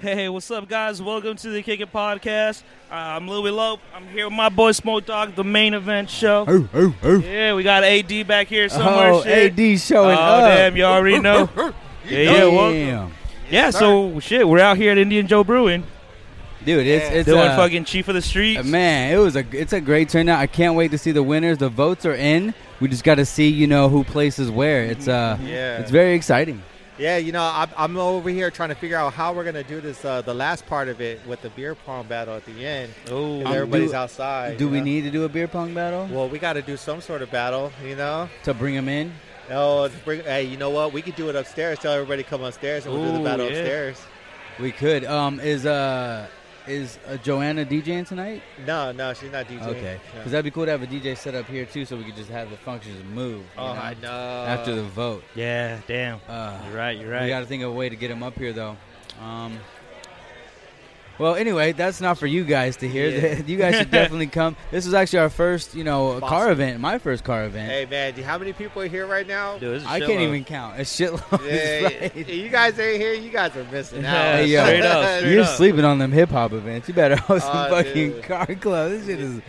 Hey, what's up, guys? Welcome to the Kick It Podcast. Uh, I'm Louie Lope. I'm here with my boy Smoke Dogg, the main event show. Oh, oh, oh. Yeah, we got AD back here somewhere. Oh, shit. AD showing oh, up. damn, you already know. yeah, yeah, welcome. Damn. Yeah, so shit, we're out here at Indian Joe Brewing, Dude, it's it's doing uh, fucking chief of the streets. uh, man, it was a it's a great turnout. I can't wait to see the winners. The votes are in. We just got to see, you know, who places where. It's uh Yeah. it's very exciting. Yeah, you know, I'm, I'm over here trying to figure out how we're gonna do this. Uh, the last part of it with the beer pong battle at the end. Oh, everybody's do- outside. Do we know? need to do a beer pong battle Well, we got to do some sort of battle, you know. to bring them in? Oh, to bring, hey, you know what? We could do it upstairs. Tell everybody to come upstairs, and we'll do the battle yeah. upstairs. We could. Um is uh is uh, Joanna DJing tonight? No, no, she's not DJing. Okay. No. Cuz that'd be cool to have a DJ set up here too so we could just have the functions move. Oh, know, I know. After the vote. yeah, damn. Uh You're right. You're right. We got to think of a way to get him up here, though. Um, well, anyway, that's not for you guys to hear. Yeah. you guys should definitely come. This is actually our first, you know, car event. My first car event. Hey, man, how many people are here right now? Dude, this is I can't load. even count. It's shitload. Yeah, right. you guys ain't here. You guys are missing out. Yeah, Hey, yo. straight up, straight You're up. sleeping on them hip hop events. You better host some Oh, fucking dude. car club. This shit is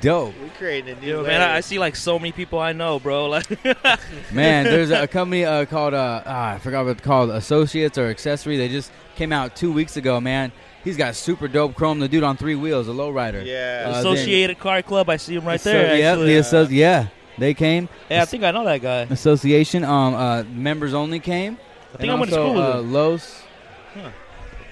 dope. we creating a new. Yo, man, I, I see like so many people I know, bro. Like, Man, there's a company uh, called uh, ah, I forgot what it's called, Associates or Accessory. They just came out two weeks ago. Man, he's got super dope chrome. The dude on three wheels, a lowrider. Yeah. Uh, then- Associated Car Club. I see him right there. yeah, actually. the asso- yeah, they came. yeah, I think I know that guy. Association, um, uh, members only came. I think I went to school with uh, him. Los. Huh.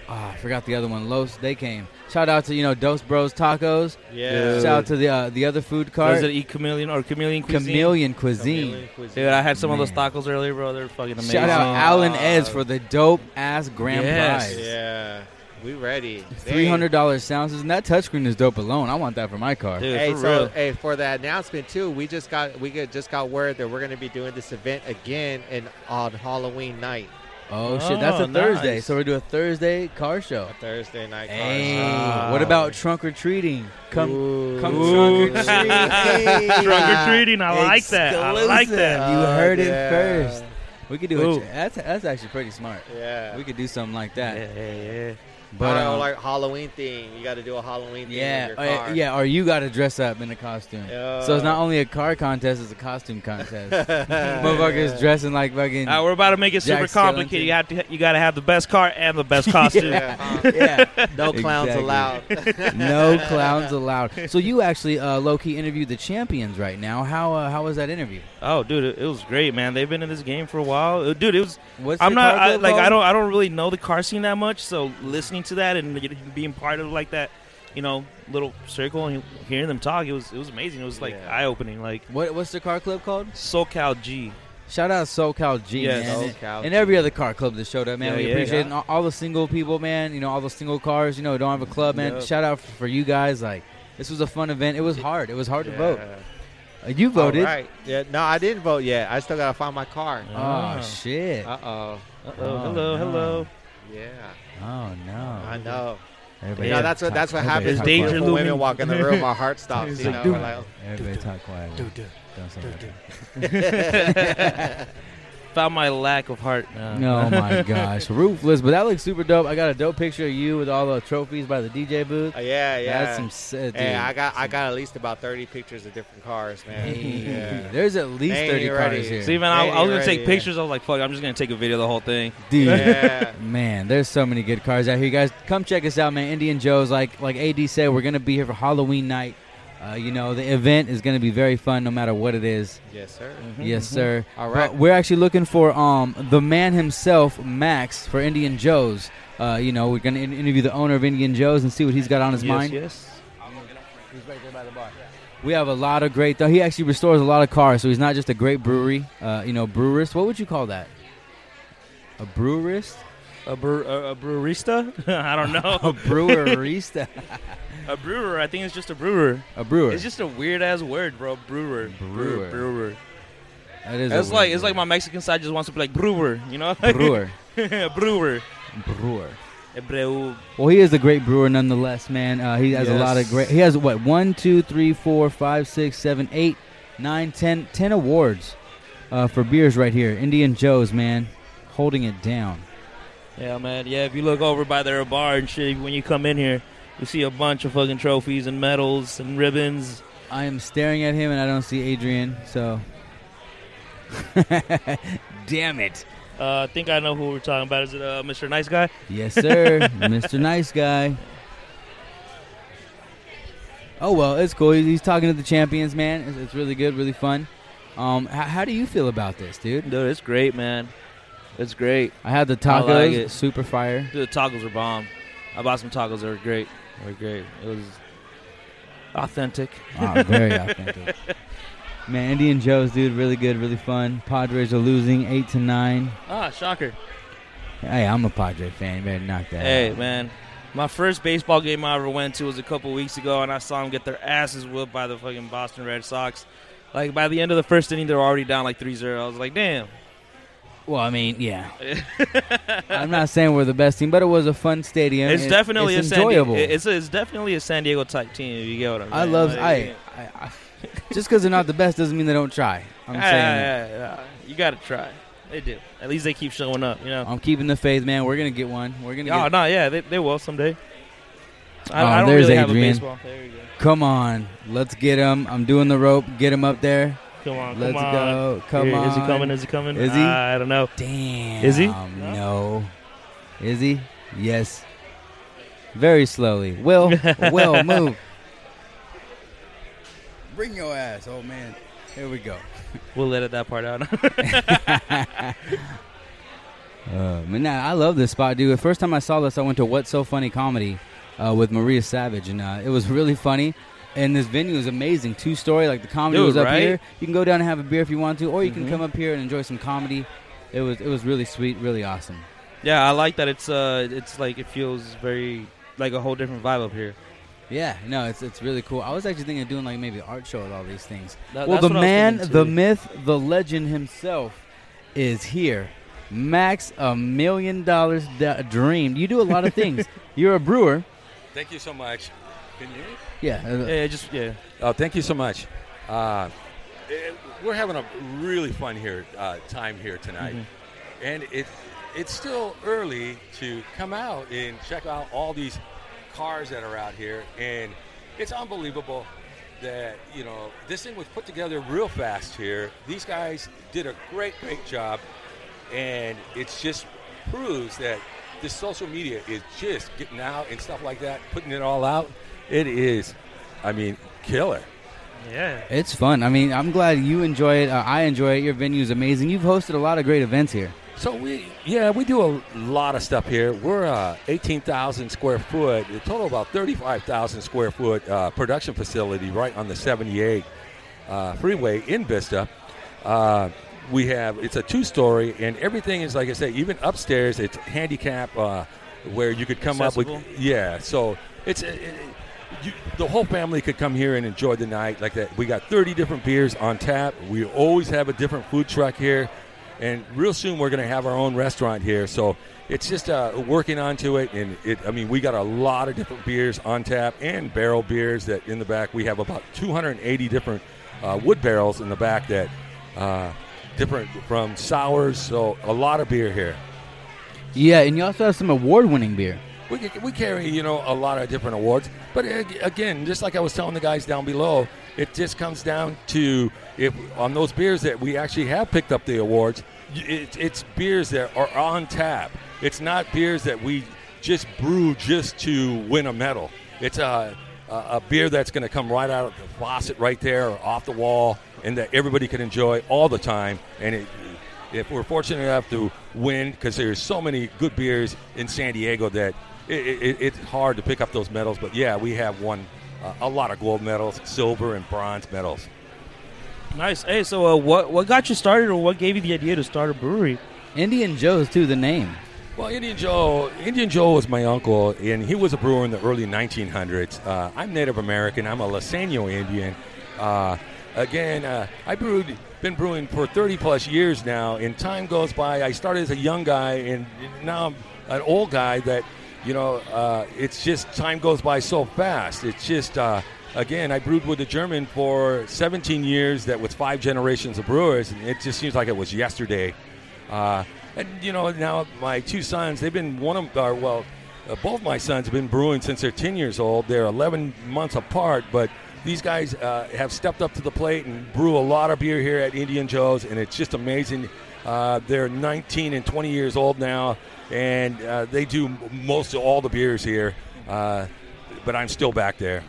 Ah, I forgot the other one. Los, they came. Shout out to you know Dos Bros Tacos. yeah. Shout out to the uh, the other food Was cart, it Eat Chameleon or Chameleon Cuisine? Chameleon Cuisine. Chameleon Cuisine. Dude, I had some of those tacos earlier, bro. They're fucking amazing. Shout out Alan Uh, Eds for the dope ass grand Yes. prize. Yeah, we ready. Three hundred dollars sounds, and that touchscreen is dope alone. I want that for my car. Dude, Hey, for so real. hey, for the announcement too, we just got we just got word that we're going to be doing this event again and on Halloween night, Oh, shit, that's Oh, a Thursday. nice. So we're doing a Thursday car show. a Thursday night. car Hey, show. what about trunk or treating? Come, Ooh. come Ooh. trunk or treat. Hey. Trunk or treating, I like that. I like that. Exclusive. You Oh, heard it yeah. first. We could do Ooh. it. That's that's actually pretty smart. Yeah, We could do something like Yeah, that. yeah, yeah. But Or um, like Halloween thing, You got to do a Halloween theme. yeah, with uh, your car. yeah. Or you got to dress up in a costume. so it's not only a car contest; it's a costume contest. Motherfuckers dressing like fucking. Uh, we're about to make it super Jack complicated. You have to, you got to have the best car and the best costume. Yeah. yeah. No clowns Exactly. allowed. no clowns allowed. So you actually uh, low key interviewed the champions right now. How uh, how was that interview? Oh, dude, it, it was great, man. They've been in this game for a while, Uh, dude. It was. What's I'm not I, like I don't I don't really know the car scene that much, so listening to that and being part of like that, you know, little circle and hearing them talk, it was it was amazing. It was like Yeah. eye opening, like What what's the car club called? SoCal G. Shout out SoCal G, Yes. man. And- SoCal and G. every other car club that showed up, man. Yeah, we yeah, appreciate yeah. it. All, all the single people, man. You know, all the single cars. You know, don't have a club, man. Yep. Shout out for, for you guys. Like, this was a fun event. It was hard. It was hard to vote. Uh, you voted. All right. Yeah. No, I didn't vote yet. I still got to find my car. Oh Ah. shit. Uh oh. Uh-oh. Oh, hello, no. hello. Yeah. Oh no. I know. Everybody You know, Yeah. that's what that's what happens talk danger quiet. beautiful women looming. walk in the room. Our heart stops. It's You like, know, dude. we're like, Everybody talk quiet. Don't say nothing. Found my lack of heart. now. Oh my gosh, ruthless! But that looks super dope. I got a dope picture of you with all the trophies by the DJ booth. oh, yeah, yeah. That's some sick, uh, dude. Hey, I got I got at least about thirty pictures of different cars, man. Hey, Yeah. There's at least Ain't thirty ready. cars here, See, man, I, I was gonna Ready, take yeah. pictures. I was like, fuck, I'm just gonna take a video of the whole thing. dude. Yeah. Man, there's so many good cars out here, guys. Come check us out, man. Indian Joe's, like like AD said, we're gonna be here for Halloween night. Uh, you know, the event is gonna be very fun, no matter what it is. yes, sir. Yes, sir. All right. But we're actually looking for um the man himself, Max, for Indian Joe's. Uh, you know, we're gonna in- interview the owner of Indian Joe's and see what he's got on his yes, mind. Yes. He's right there by the bar. We have a lot of great. though. He actually restores a lot of cars, so he's not just a great brewery. Uh, you know, brewerist. What would you call that? A brewerist? A, brew, a, a brewerista? I don't know. a brewerista. a brewer. I think it's just a brewer. a brewer. It's just a weird ass word, bro. Brewer. Brewer. Brewer. that is. a It's like weird it's like my Mexican side just wants to be like brewer. You know? brewer. brewer. brewer. A. Well, he is a great brewer nonetheless, man. Uh, he has a lot of great. He has what one, two, three, four, five, six, seven, eight, nine, ten, ten awards uh, for beers right here. Indian Joe's, man, holding it down. Yeah, man. Yeah, if you look over by their bar and shit, when you come in here, you see a bunch of fucking trophies and medals and ribbons. I am staring at him and I don't see Adrian, so. Damn it. Uh, I think I know who we're talking about. Is it uh, Mr. Nice Guy? Yes, sir. Mr. Nice Guy. Oh, well, it's cool. He's, talking to the champions, man. It's, it's really good, really fun. Um, h- how do you feel about this, dude? Dude, it's great, man. It's great. I had the tacos, like it. super fire. Dude, the tacos are bomb. I bought some tacos. They were great. They were great. It was authentic. Wow, very authentic. Man, Indian Joe's, dude, really good, really fun. Padres are losing eight to nine. Ah, shocker. Hey, I'm a Padre fan. Better knock that. Hey, out. man. My first baseball game I ever went to was a couple weeks ago, and I saw them get their asses whooped by the fucking Boston Red Sox. Like, by the end of the first inning, they were already down like 3 0. I was like, damn. Well, I mean, yeah. I'm not saying we're the best team, but it was a fun stadium. It's It- definitely it's a San enjoyable. Diego. It's, a, it's definitely a San Diego type team, if you get what I'm I love. Like, I, I, I just because they're not the best doesn't mean they don't try. I'm yeah, saying. yeah, yeah, yeah. You got to try. They do. At least they keep showing up, you know. I'm keeping the faith, man. We're gonna get one. We're gonna Oh, get. no, yeah, they, they will someday. I, Oh, I don't there's really have a Adrian. baseball. There. Come on, let's get him. I'm doing the rope. Get him up there. Come on, Let's come on. go. Come Here, on. Is he coming? Is he coming? Is he? I don't know. Damn. Is he? No. Is he? Yes. Very slowly. Will, Will, move. Bring your ass, old man. Here we go. We'll edit that part out. Uh, man, nah, I love this spot, dude. The first time I saw this, I went to What's So Funny Comedy uh, with Maria Savage, and uh, it was really funny. And this venue is amazing. Two story, like the comedy Dude, was up right? here. You can go down and have a beer if you want to, or you can Mhm. come up here and enjoy some comedy. It was it was really sweet, really awesome. yeah, I like that. It's uh, it's like it feels very like a whole different vibe up here. Yeah, no, it's it's really cool. I was actually thinking of doing like maybe an art show with all these things. That- well, the what I was man, the myth, the legend himself is here. Max, a million dollars da- dream. You do a lot of things. You're a brewer. Thank you so much. Can you hear me? Yeah. uh, Yeah, just yeah. Oh, thank you so much. Uh, eh, we're having a really fun here uh, time here tonight, Mhm. and it it's still early to come out and check out all these cars that are out here, and it's unbelievable that you know this thing was put together real fast here. These guys did a great, great job, and it just proves that this social media is just getting out and stuff like that, putting it all out. It is, I mean, killer. Yeah. It's fun. I mean, I'm glad you enjoy it. Uh, I enjoy it. Your venue is amazing. You've hosted a lot of great events here. So we, yeah, we do a lot of stuff here. We're uh, 18,000 square foot, a total about 35,000 square foot uh, production facility right on the 78 uh, freeway in Vista. Uh, we have it's a two-story, and everything is like I said, even upstairs it's handicap uh, where you could come up with yeah. So it's. uh, you, the whole family could come here and enjoy the night like that. We got 30 different beers on tap. We always have a different food truck here, and real soon we're going to have our own restaurant here. So it's just uh, working onto it, and it. I mean, we got a lot of different beers on tap and barrel beers that in the back. We have about 280 different uh, wood barrels in the back that uh, different from sours. So a lot of beer here. Yeah, and you also have some award-winning beer. We, we carry you know a lot of different awards. But uh, again just like i was telling the guys down below it just comes down to if on those beers that we actually have picked up the awards it, it's beers that are on tap. It's not beers that we just brew just to win a medal. It's a, a, a beer that's going to come right out of the faucet right there or off the wall and that everybody can enjoy all the time. And it, if we're fortunate enough to win, because there's so many good beers in San Diego that it, it, it's hard to pick up those medals. But yeah, we have won uh, a lot of gold medals, silver and bronze medals. Nice. Hey, so uh, what what got you started, or what gave you the idea to start a brewery? Indian Joe's too. The name. Well, Indian Joe, Indian Joe was my uncle, and he was a brewer in the early 1900s. Uh, I'm Native American. I'm a Luiseño Indian. Uh, again, uh, I brewed, been brewing for 30 plus years now, and time goes by. I started as a young guy, and now I'm an old guy. That you know, uh, it's just time goes by so fast. It's just. Uh, Again, I brewed with a German for 17 years. That was five generations of brewers, and it just seems like it was yesterday. Uh, and you know now my two sons they've been one of or well uh, both my sons have been brewing since they're 10 years old they're 11 months apart but these guys uh, have stepped up to the plate and brew a lot of beer here at indian joe's and it's just amazing uh, they're 19 and 20 years old now and uh, they do most of all the beers here uh, but i'm still back there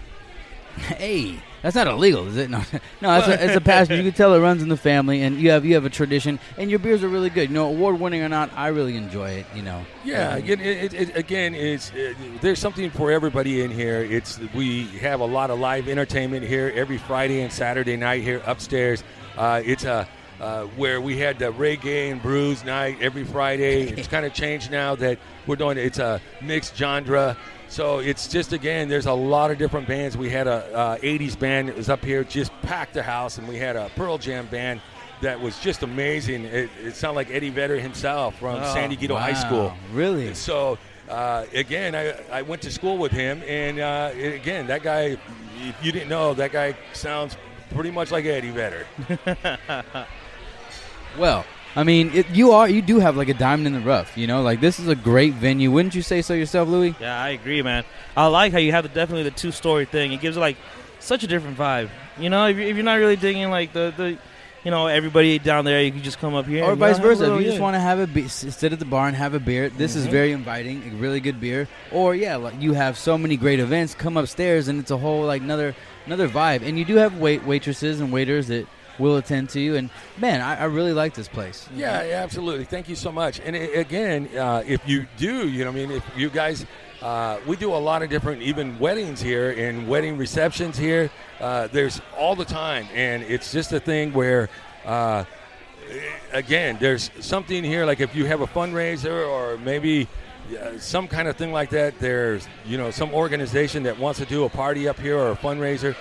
Hey, that's not illegal, is it? No, no, it's a, it's a passion. You can tell it runs in the family, and you have you have a tradition, and your beers are really good. You know, award winning or not, I really enjoy it. You know. Yeah, again, it, it, again, it's it, there's something for everybody in here. It's we have a lot of live entertainment here every Friday and Saturday night here upstairs. Uh, it's a uh, where we had the reggae and blues night every Friday. it's kind of changed now that we're doing it's a mixed genre. So it's just again, there's a lot of different bands. We had a uh, 80s band that was up here, just packed the house, and we had a Pearl Jam band that was just amazing. It, it sounded like Eddie Vedder himself from Oh, San Diego High School. Really? So uh, again, I, I went to school with him, and uh, again, that guy, if you didn't know, that guy sounds pretty much like Eddie Vedder. Well, I mean, it, you are you do have like a diamond in the rough. You know, like this is a great venue. Wouldn't you say so yourself, Louis? Yeah, I agree, man. I like how you have the, definitely the two story thing. It gives like such a different vibe. You know, if you're, if you're not really digging like the, the you know everybody down there, you can just come up here. or and, vice you know, have a versa. If you just want to have a be- sit at the bar and have a beer, this is Mhm. very inviting. A really good beer. Or yeah, like you have so many great events. Come upstairs and it's a whole like another another vibe. And you do have wait waitresses and waiters that will attend to you. And man, I, I really like this place. Yeah, yeah, absolutely. Thank you so much. And again, uh, if you do, you know, I mean, if you guys, uh, we do a lot of different, even weddings here and wedding receptions here. Uh, there's all the time, and it's just a thing where. Uh, again, there's something here like if you have a fundraiser or maybe uh, some kind of thing like that. There's you know some organization that wants to do a party up here or a fundraiser.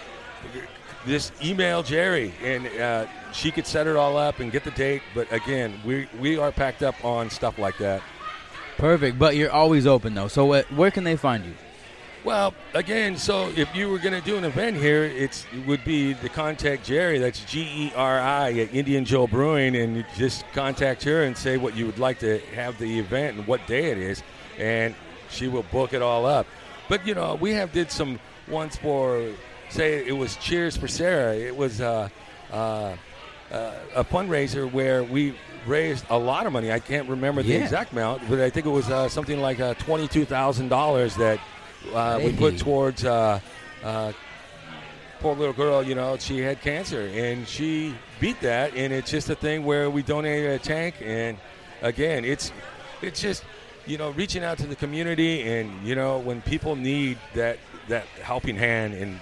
Just email Jerry and uh, she could set it all up and get the date. But again, we we are packed up on stuff like that. Perfect. But you're always open though. So uh, where can they find you? Well, again, so if you were going to do an event here, it's, it would be to contact Jerry. That's G E R I at Indian Joe Brewing, and you just contact her and say what you would like to have the event and what day it is, and she will book it all up. But you know, we have did some once for, say, it was Cheers for Sarah. It was uh, uh, uh, a fundraiser where we raised a lot of money. I can't remember the Yeah. exact amount, but I think it was uh, something like uh, twenty-two thousand dollars that uh, we put towards uh, uh, poor little girl. You know, she had cancer, and she beat that. And it's just a thing where we donated a tank, and again, it's it's just you know reaching out to the community, and you know when people need that that helping hand, and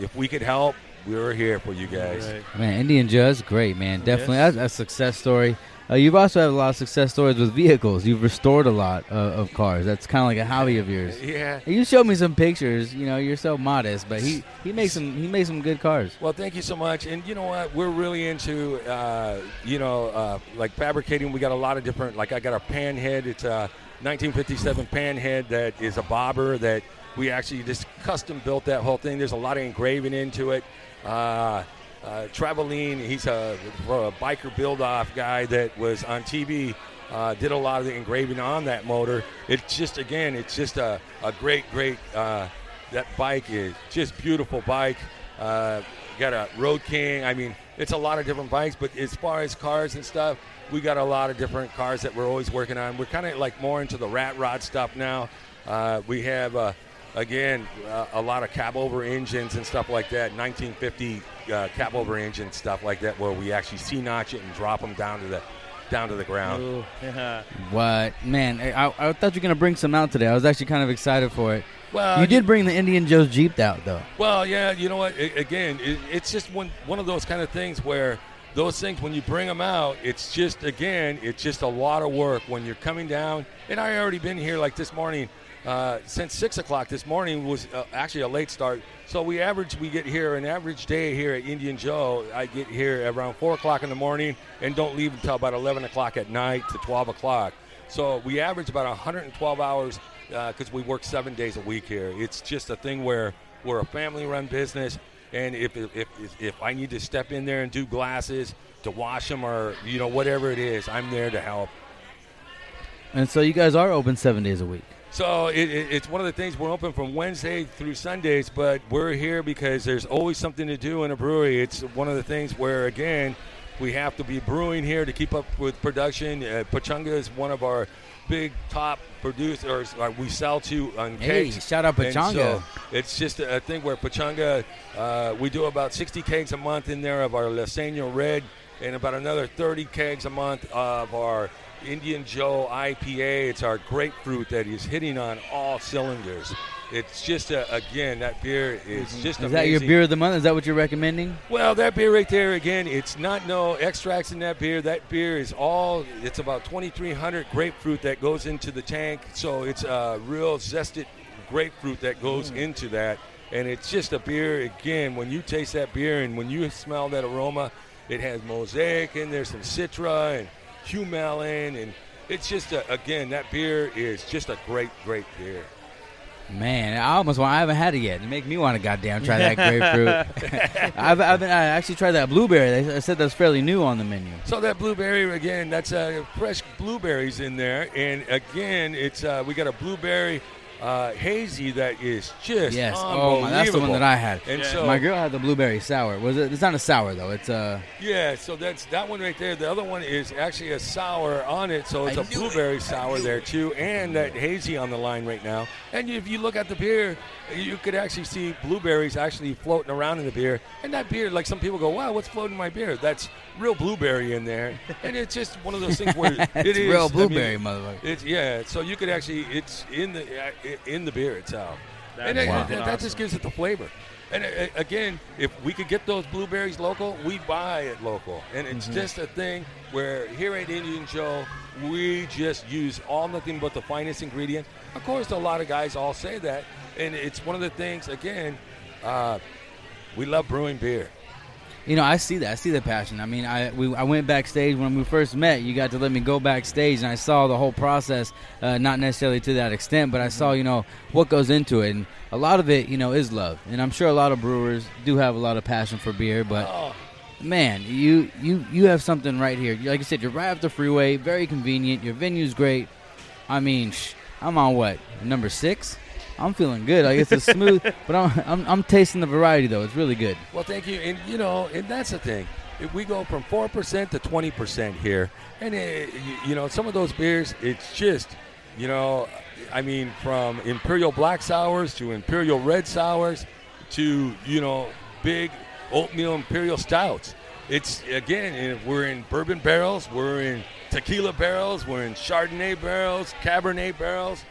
if we could help, we're here for you guys. Right. Man, Indian Judge, great man. Definitely, that's a success story. Uh, you've also had a lot of success stories with vehicles. You've restored a lot uh, of cars. That's kind of like a hobby of yours. Yeah. You showed me some pictures. You know, you're so modest, but he he makes some he makes some good cars. Well, thank you so much. And you know what? We're really into, uh, you know, uh, like fabricating. We got a lot of different, like I got a panhead. It's a 1957 panhead that is a bobber that we actually just custom built that whole thing. There's a lot of engraving into it. Uh, uh, Traveline, he's a, a biker build-off guy that was on TV. Uh, did a lot of the engraving on that motor. It's just again, it's just a, a great, great. Uh, that bike is just beautiful bike. Uh, got a Road King. I mean, it's a lot of different bikes. But as far as cars and stuff, we got a lot of different cars that we're always working on. We're kind of like more into the rat rod stuff now. Uh, we have. Again, uh, a lot of cab over engines and stuff like that. 1950 uh, cab over engine stuff like that, where we actually see notch it and drop them down to the down to the ground. Ooh, yeah. What man? I, I, I thought you were gonna bring some out today. I was actually kind of excited for it. Well, you did bring the Indian Joe's Jeep out though. Well, yeah, you know what? A- again, it, it's just one one of those kind of things where those things when you bring them out, it's just again, it's just a lot of work when you're coming down. And I already been here like this morning. Uh, since six o'clock this morning was uh, actually a late start. So we average, we get here an average day here at Indian Joe. I get here around four o'clock in the morning and don't leave until about eleven o'clock at night to twelve o'clock. So we average about 112 hours because we work seven days a week here. It's just a thing where we're a family-run business, and if if if I need to step in there and do glasses to wash them or you know whatever it is, I'm there to help. And so you guys are open seven days a week. So it, it, it's one of the things we're open from Wednesday through Sundays, but we're here because there's always something to do in a brewery. It's one of the things where again we have to be brewing here to keep up with production. Uh, Pechanga is one of our big top producers uh, we sell to on Hey, kegs. shout out Pechanga. so it's just a, thing where Pechanga, uh, we do about 60 kegs a month in there of our Luiseño Red, and about another 30 kegs a month of our Indian Joe IPA. It's our grapefruit that is hitting on all cylinders. It's just a, again that beer is just Mm-hmm. Is that your beer of the month? Is that what you're recommending? Well, that beer right there again, it's not no extracts in that beer. That beer is all it's about 2300 grapefruit that goes into the tank. So it's a real zested grapefruit that goes into that and it's just a beer again when you taste that beer and when you smell that aroma, it has mosaic and there's some citra and Huell Melon and it's just a, again that beer is just a great great beer. Man, I almost want. I haven't had it yet. It make me want to goddamn try that grapefruit. I've, I've been. I actually tried that blueberry. They I said that's fairly new on the menu. So that blueberry again, that's uh, fresh blueberries in there, and again, it's uh, we got a blueberry uh, hazy that is just Yes. Oh my, that's the one that I had. And Yeah. so My girl had the blueberry sour. Was it? It's not a sour though. It's uh yeah, so that's that one right there. The other one is actually a sour on it, so it's I a knew it. blueberry sour there too, and that hazy on the line right now. And if you look at the beer, you could actually see blueberries actually floating around in the beer. And that beer, like some people go, "Wow, what's floating in my beer?" That's real blueberry in there, and it's just one of those things where it's it is real I mean, blueberry, motherfucker. It's yeah. So you could actually it's in the uh, in the beer itself, That's and it- Wow. that, that just gives it the flavor. And uh, again, if we could get those blueberries local, we buy it local, and it's Mm-hmm. just a thing where here at Indian Joe, we just use all nothing but the finest ingredients. Of course, a lot of guys all say that, and it's one of the things. Again, uh, we love brewing beer. You know, I see that. I see the passion. I mean, I we I went backstage when we first met. You got to let me go backstage, and I saw the whole process. Uh, not necessarily to that extent, but I saw you know what goes into it, and a lot of it, you know, is love. And I'm sure a lot of brewers do have a lot of passion for beer, but Oh, man, you you you have something right here. Like I said, you're right off the freeway, very convenient. Your venue's great. I mean, sh- I'm on what number six. I'm feeling good. Like it's a smooth, but I'm, I'm I'm tasting the variety though. It's really good. Well, thank you. And you know, and that's the thing. If we go from four percent to twenty percent here, and it, you, you know, some of those beers, it's just, you know, I mean, from imperial black sours to imperial red sours to you know, big oatmeal imperial stouts. It's again, if we're in bourbon barrels, we're in tequila barrels, we're in Chardonnay barrels, Cabernet barrels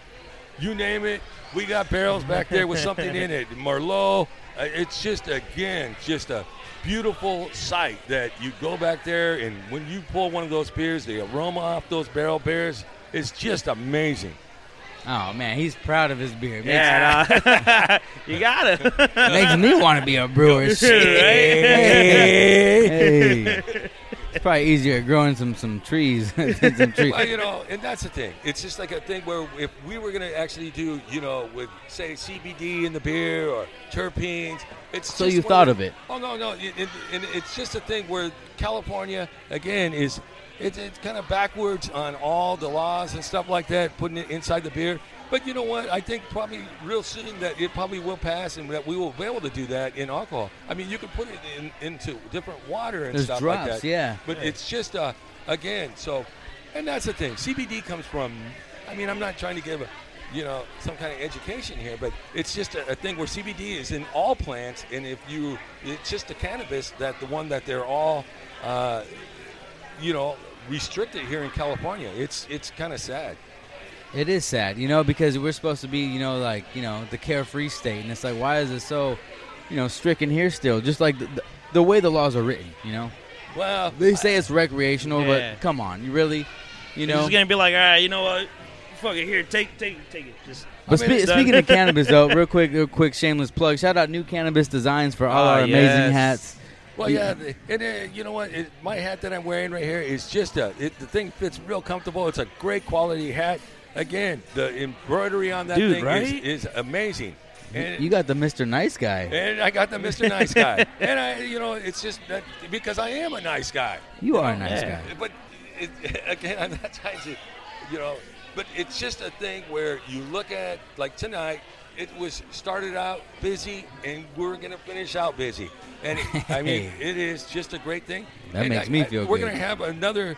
you name it. We got barrels back there with something in it. Merlot. Uh, it's just again, just a beautiful sight that you go back there and when you pull one of those beers, the aroma off those barrel beers is just amazing. Oh man, he's proud of his beer. Makes, Yeah, nah. you got it. makes me want to be a brewer. Shit. Hey. It's probably easier growing some some trees than some trees. Well, you know, and that's the thing. It's just like a thing where if we were going to actually do, you know, with say CBD in the beer or terpenes, it's So you thought of it. Oh no, no, it, it, and it's just a thing where California again is it's, it's kind of backwards on all the laws and stuff like that, putting it inside the beer. But you know what? I think probably real soon that it probably will pass, and that we will be able to do that in alcohol. I mean, you can put it in, into different water and There's stuff drops, like that. yeah. But it's just uh, again, so, and that's the thing. CBD comes from. I mean, I'm not trying to give a, you know, some kind of education here, but it's just a, a thing where CBD is in all plants, and if you, it's just the cannabis that the one that they're all, uh, you know, restricted here in California. It's it's kind of sad. It is sad, you know, because we're supposed to be, you know, like you know, the carefree state, and it's like, why is it so, you know, stricken here still? Just like the, the, the way the laws are written, you know. Well, They say it's recreational, Yeah. but come on, you really, you know. just gonna be like, all right, you know what? Fuck it, here, take, take, take it. Just. But I mean, spe- speaking of cannabis, though, real quick, real quick, shameless plug. Shout out New Cannabis Designs for all Ah, our amazing yes. hats. Well, yeah, the- and uh, you know what? It, my hat that I'm wearing right here is just a. It, the thing fits real comfortable. It's a great quality hat. Again, the embroidery on that Dude, thing right? is, is amazing. And, You got the Mr. Nice Guy. and I got the Mr. Nice Guy, and I, you know, it's just that because I am a nice guy. You are a nice Yeah. guy. But it, again, I'm not trying to, you know, But it's just a thing where you look at like tonight. It was started out busy, and we're going to finish out busy. And I mean, it is just a great thing. That And makes I- me I- feel We're going to have another.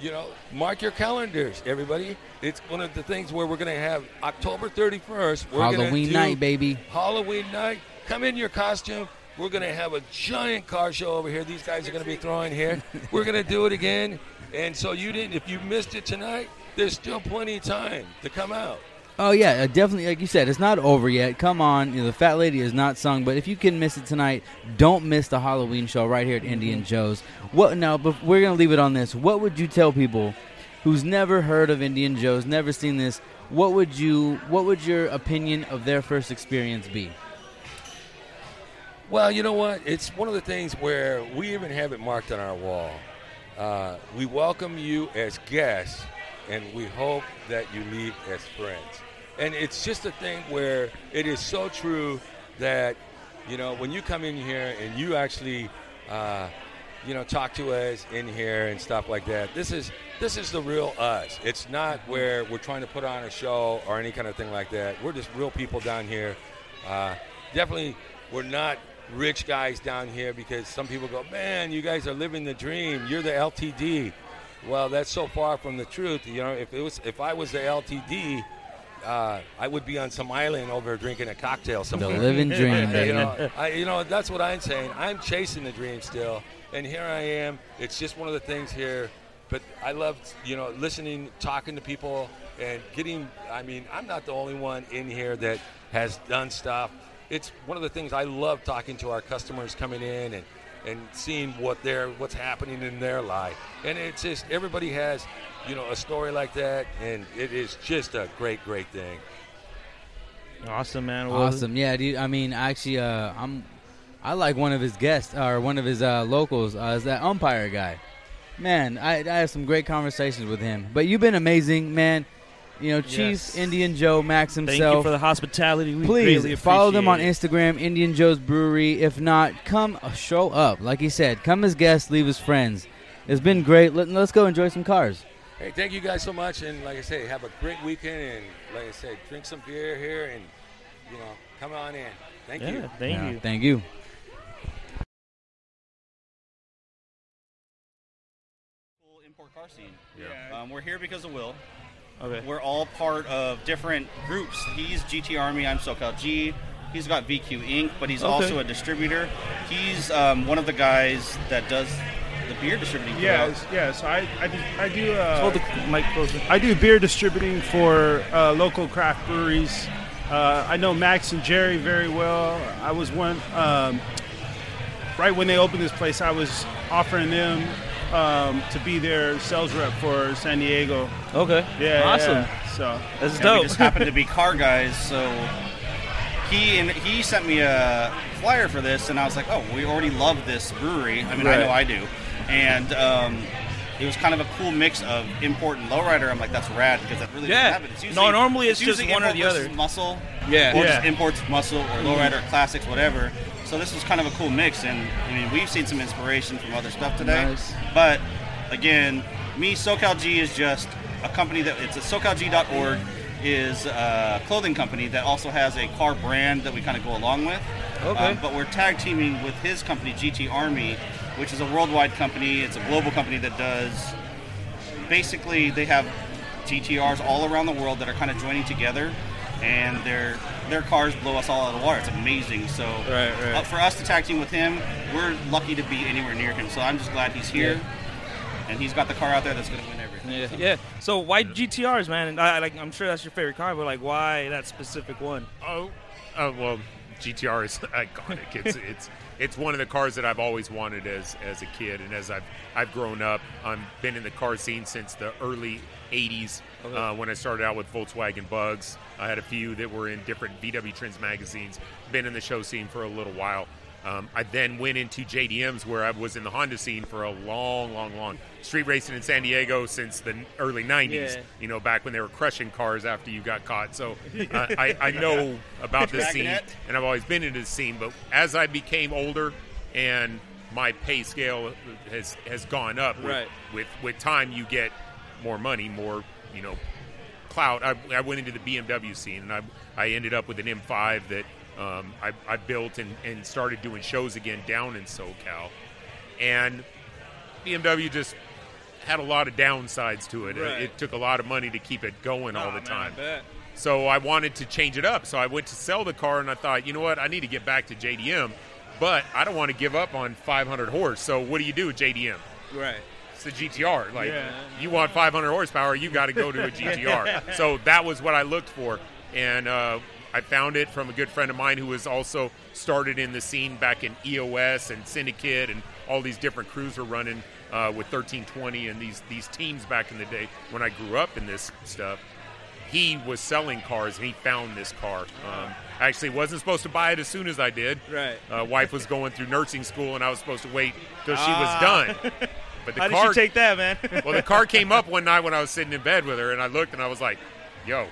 You know, mark your calendars, everybody. It's one of the things where we're going to have October 31st. We're Halloween do night, baby. Halloween night. Come in your costume. We're going to have a giant car show over here. These guys are going to be throwing here. We're going to do it again. And so you didn't, if you missed it tonight, there's still plenty of time to come out. Oh yeah, uh, definitely. Like you said, it's not over yet. Come on, you know, the Fat Lady is not sung, but if you can miss it tonight, don't miss the Halloween show right here at Indian Joe's. What now? But we're gonna leave it on this. What would you tell people who's never heard of Indian Joe's, never seen this? What would you? What would your opinion of their first experience be? Well, you know what? It's one of the things where we even have it marked on our wall. Uh, we welcome you as guests, and we hope that you leave as friends. And it's just a thing where it is so true that, you know, when you come in here and you actually, uh, you know, talk to us in here and stuff like that. This is this is the real us. It's not where we're trying to put on a show or any kind of thing like that. We're just real people down here. Uh, definitely, we're not rich guys down here because some people go, man, you guys are living the dream. You're the LTD. Well, that's so far from the truth. You know, if it was, if I was the LTD, uh, I would be on some island over drinking a cocktail The living dream, you know, I, you know, that's what I'm saying. I'm chasing the dream still, and here I am. It's just one of the things here. But I love, you know, listening, talking to people, and getting. I mean, I'm not the only one in here that has done stuff. It's one of the things I love talking to our customers coming in and and seeing what they're what's happening in their life. And it's just everybody has, you know, a story like that, and it is just a great, great thing. Awesome, man. Well, Awesome, yeah, dude. I mean, actually, uh, I'm, I like one of his guests or one of his uh, locals. Uh, is that umpire guy? Man, I, I have some great conversations with him. But you've been amazing, man. You know, Chief Yes. Indian Joe Max Thank himself. you for the hospitality. We Please greatly follow them on. Instagram, Indian Joe's Brewery. If not, come uh, show up. Like he said, come as guests, leave as friends. It's been great. Let, let's go enjoy some cars. Hey, thank you guys so much, and like I say, have a great weekend, and like I said, drink some beer here, and you know, come on in. Thank Yeah, you. thank Yeah, you. Thank you. Cool import car scene. Yeah. Um, we're here because of Will. Okay. We're all part of different groups. He's GT Army. I'm SoCal G. He's got VQ Inc., but he's Okay. also a distributor. He's um, one of the guys that does the beer distributing. for us. Yes, yes. I, I do, I do, uh, Hold the mic closer. I do beer distributing for uh, local craft breweries. Uh, I know Max and Jerry very well. I was one, um, right when they opened this place, I was offering them um, to be their sales rep for San Diego. Okay. Yeah, Awesome. yeah. So That's And dope. we just happen to be car guys, so he and he sent me a flyer for this, and I was like, "Oh, we already love this brewery. I mean, I know I do." And um, it was kind of a cool mix of import and lowrider. I'm like, "That's rad," because that really Yeah. doesn't happen. It's No, normally it's just one or the other. Muscle, Yeah. or Yeah. just imports muscle or lowrider classics, whatever. So this was kind of a cool mix, and I mean, we've seen some inspiration from other stuff today. Nice. But again, me, SoCalG is just a company that it's a SoCalG.org is a clothing company that also has a car brand that we kind of go along with. Okay. Um, but we're tag teaming with his company, GT Army, which is a worldwide company. It's a global company that does basically they have GTRs all around the world that are kind of joining together, and their their cars blow us all out of the water. It's amazing. So Right, right. uh, for us to tag team with him, we're lucky to be anywhere near him. So I'm just glad he's here, and he's got the car out there that's going to win everything. Yeah, So- yeah. So why GTRs, man? And I, like, I'm sure that's your favorite car, but like, why that specific one? Oh, uh, well, GTR is iconic. It's it's it's one of the cars that I've always wanted as as a kid, and as I've I've grown up, I've been in the car scene since the early '80s. Okay. Uh, when I started out with Volkswagen Bugs, I had a few that were in different VW Trends magazines. Been in the show scene for a little while. Um, I then went into JDMs where I was in the Honda scene for a long, long, long street racing in San Diego since the early '90s Yeah. you know, back when they were crushing cars after you got caught. So uh, I, I know about this scene, and I've always been into the scene. But as I became older and my pay scale has has gone up, with, Right. with with time, you get more money, more you know, clout, I, I went into the BMW scene, and I I ended up with an M5 that um, I, I built and, and started doing shows again down in SoCal, and BMW just had a lot of downsides to it. Right. It took a lot of money to keep it going all Oh, the man, time. I. So I wanted to change it up. So I went to sell the car, and I thought, you know what, I need to get back to JDM, but I don't want to give up on 500 horse. So what do you do with JDM? Right. It's the GTR. Like Yeah. you want 500 horsepower, you got to go to a GTR. so that was what I looked for, and uh, I found it from a good friend of mine who was also started in the scene back in EOS and Syndicate and all these different crews were running uh, with 1320 and these these teams back in the day when I grew up in this stuff. He was selling cars and he found this car. Um, actually wasn't supposed to buy it as soon as I did. Right. Uh, wife was going through nursing school and I was supposed to wait till she was Ah. done. But the How car did you take that, man? well, the car came up one night when I was sitting in bed with her, and I looked and I was like, "Yo,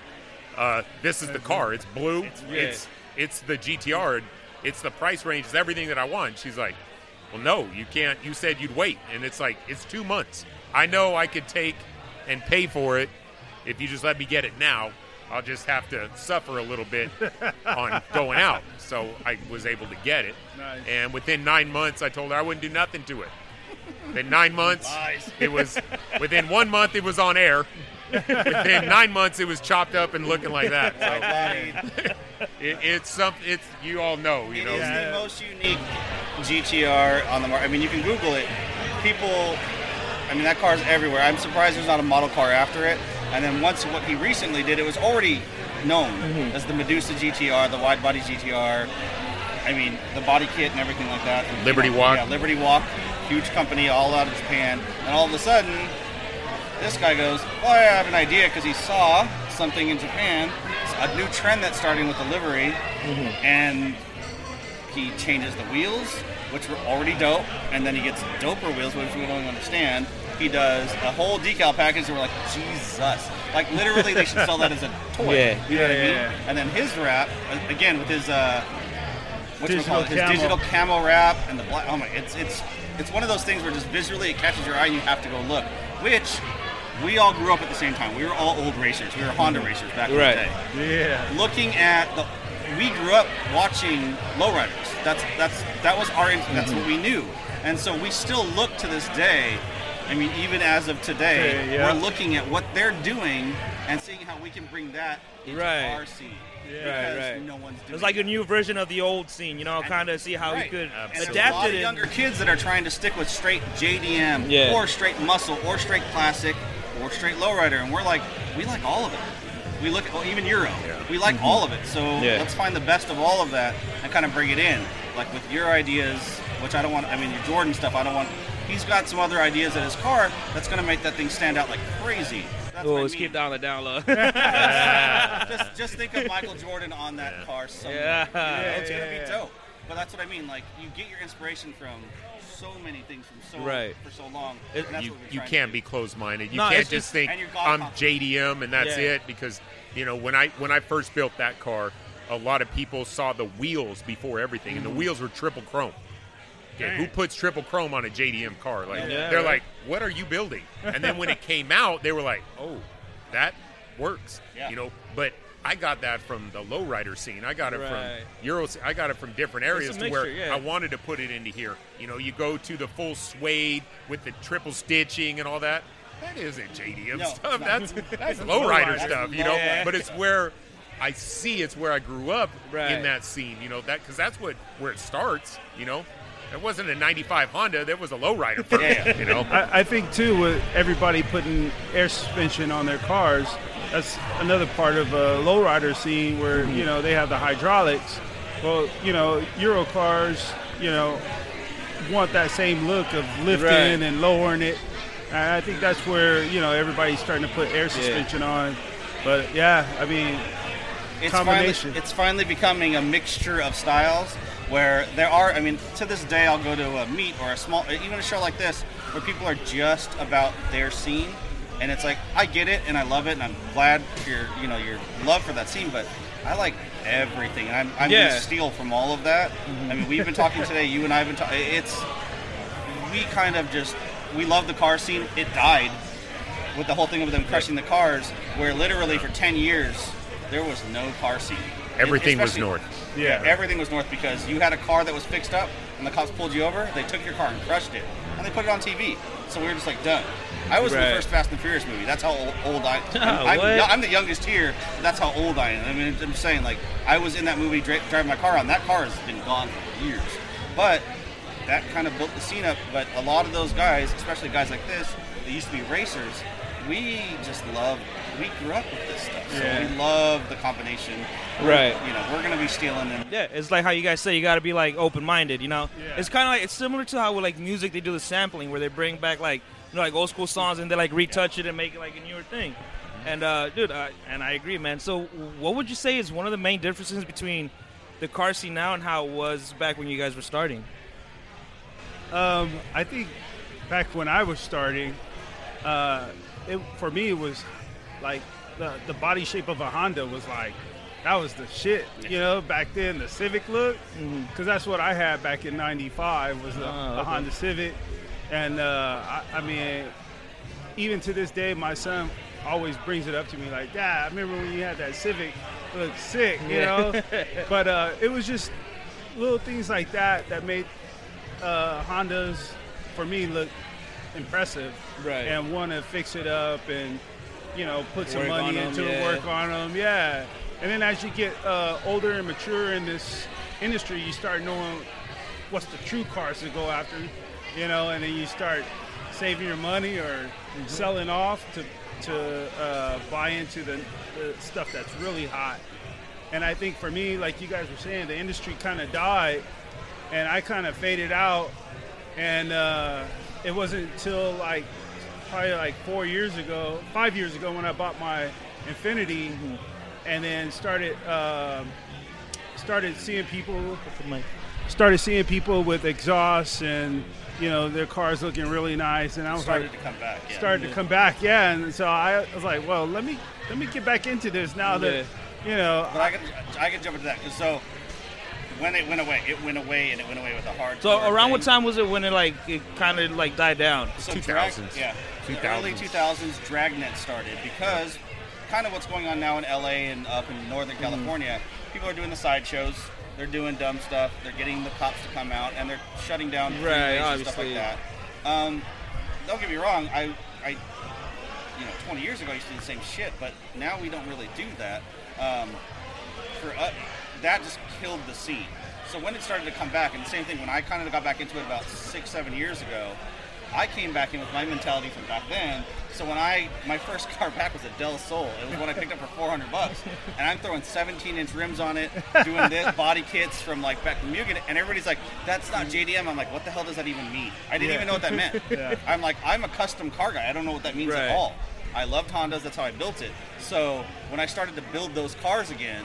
uh, this is the car. It's blue. It's it's, the GTR. It's the price range. It's everything that I want." She's like, "Well, no, you can't. You said you'd wait, and it's like it's two months. I know I could take and pay for it if you just let me get it now. I'll just have to suffer a little bit on going out." So I was able to get it, Nice. and within nine months, I told her I wouldn't do nothing to it. Within nine months, it was. Within one month, it was on air. Within nine months, it was chopped up and looking like that. So it, it's something. It's you all know. You It know. is the most unique GTR on the market. I mean, you can Google it. People, I mean, that car's everywhere. I'm surprised there's not a model car after it. And then once what he recently did, it was already known mm-hmm. as the Medusa GTR, the wide body GTR. I mean, the body kit and everything like that. And, you Liberty know, Walk. Yeah, Liberty Walk, huge company all out of Japan. And all of a sudden, this guy goes, Well, I have an idea because he saw something in Japan, a new trend that's starting with the livery, and he changes the wheels, which were already dope, and then he gets doper wheels, which we don't understand. He does a whole decal package, and we're like, Jesus. Like, literally, they should sell that as a toy. Yeah. You know what I mean? Yeah. And then his wrap, uh, again, with his, uh, what's it Digital called? His camo. digital camo wrap and the black. Oh my, it's it's it's one of those things where just visually it catches your eye and you have to go look. Which we all grew up at the same time. We were all old racers. We were Honda racers back Right. in the day. Yeah. Looking at the, we grew up watching lowriders. That's that's that was our that's what mm-hmm. we knew, and so we still look to this day. I mean, even as of today, Okay, yeah. we're looking at what they're doing and seeing how we can bring that into Right. our scene. Yeah. Right, right. no one's doing It's like it. a new version of the old scene, you know, kind of see how Right. we could And there's a adapt lot it. of younger kids that are trying to stick with straight JDM Yeah. or straight muscle or straight classic or straight lowrider, and we're like, we like all of it. We look at well, even Euro. We like all of it. So Mm-hmm. Yeah. let's find the best of all of that and kind of bring it in. Like with your ideas, which I don't want. I mean, your Jordan stuff. I don't want. He's got some other ideas in his car that's going to make that thing stand out like crazy. That's Oh, what let's keep down the down low. Just, just think of Michael Jordan on that car somewhere. Yeah. it's gonna yeah, be yeah. dope. But that's what I mean. Like you get your inspiration from so many things from so Right. for so long. It- you, you can't be do. closed-minded. You No, can't just just- think and you're God I'm. JDM and that's Yeah. it. Because you know when I when I first built that car, a lot of people saw the wheels before everything, and the Mm-hmm. wheels were triple chrome. Okay, who puts triple chrome on a JDM car? Like Yeah, they're right. like, what are you building? And then when it came out, they were like, oh, that works. Yeah. You know, but. I got that from the lowrider scene. I got it Right. from Euro. I got it from different areas a to where yeah. I wanted to put it into here. You know, you go to the full suede with the triple stitching and all that. That isn't JDM No, stuff. That's that's lowrider That's stuff. You know, lowrider. but it's where I see it's where I grew up Right. in that scene. You know that because that's what where it starts. You know, it wasn't a '95 Honda. That was a lowrider first. Yeah. You know. I, I think too with everybody putting air suspension on their cars, that's another part of a lowrider scene where Mm-hmm. you know they have the hydraulics. Well, you know Euro cars, you know, want that same look of lifting Right. and lowering it. And I think that's where you know everybody's starting to put air suspension on. But yeah, I mean, it's finally, combination. it's finally becoming a mixture of styles where there are i mean to this day i'll go to a meet or a small even a show like this where people are just about their scene and it's like i get it and i love it and i'm glad for your you know your love for that scene but i like everything and i'm, I'm Yeah. gonna steal from all of that i mean we've been talking today you and i've been talking it's we kind of just we love the car scene it died with the whole thing of them crushing the cars, where literally for 10 years there was no car scene. Everything was Especially- north. Yeah, everything was north because you had a car that was fixed up, and the cops pulled you over. They took your car and crushed it, and they put it on TV. So we were just like done. I was in Right. the first Fast and Furious movie. That's how old, old I. I'm, I'm, I'm the youngest here. But that's how old I am. I mean, I'm saying like I was in that movie dri- driving my car on. That car has been gone for years, but that kind of built the scene up. But a lot of those guys, especially guys like this, that used to be racers, we just love. We grew up with this stuff, so Yeah. we love the combination. Right. You know, we're gonna be stealing them. Yeah, it's like how you guys say you got to be like open-minded. You know, Yeah. it's kind of like it's similar to how with like music they do the sampling where they bring back like you know like old school songs and they like retouch it and make it like a newer thing. And uh, dude, uh, and I agree, man. So, what would you say is one of the main differences between the car scene now and how it was back when you guys were starting? Um, I think back when I was starting, uh, it, for me it was like the, the body shape of a Honda was like that was the shit. You know, back then the Civic look, because that's what I had back in '95 was a, a okay. Honda Civic, and uh, I, I mean, even to this day, my son always brings it up to me like, "Dad, I remember when you had that Civic, it looked sick," you know. but uh, it was just little things like that that made uh, Hondas for me look impressive, Right. And want to fix it up and you know put some Work money on 'em, into yeah. it, work on them, yeah. And then as you get uh, older and mature in this industry, you start knowing what's the true cars to go after, you know, and then you start saving your money or Mm-hmm. selling off to to uh, buy into the, the stuff that's really hot. And I think for me, like you guys were saying, the industry kind of died, and I kind of faded out. And uh, it wasn't until like probably like four years ago, five years ago, when I bought my Infiniti, and then started um, started seeing people started seeing people with exhausts and you know their cars looking really nice, and I was started like, to come back. Yeah. started to come back, yeah. And so I was like, well, let me let me get back into this now that you know. But I can I can jump into that because so when it went away, it went away and it went away with a hard. So, hard around what time was it when it like it kind of like died down? So 2000s. drag, yeah, the early 2000s. 2000s Dragnet started because kind of what's going on now in LA and up in Northern Mm-hmm. California. People are doing the sideshows. They're doing dumb stuff. They're getting the cops to come out, and they're shutting down Right, and stuff like that. Um, don't get me wrong. I, I, you know, 20 years ago I used to do the same shit, but now we don't really do that. Um, for uh, that just killed the scene. So when it started to come back, and the same thing when I kind of got back into it about six, seven years ago, I came back in with my mentality from back then. So when I my first car back was a Del Sol. It was one I picked up for 400 bucks, and I'm throwing 17 inch rims on it, doing this body kits from like back from Mugen, and everybody's like, "That's not JDM." I'm like, "What the hell does that even mean?" I didn't Yeah. even know what that meant. Yeah. I'm like, I'm a custom car guy. I don't know what that means Right. at all. I loved Hondas. That's how I built it. So when I started to build those cars again,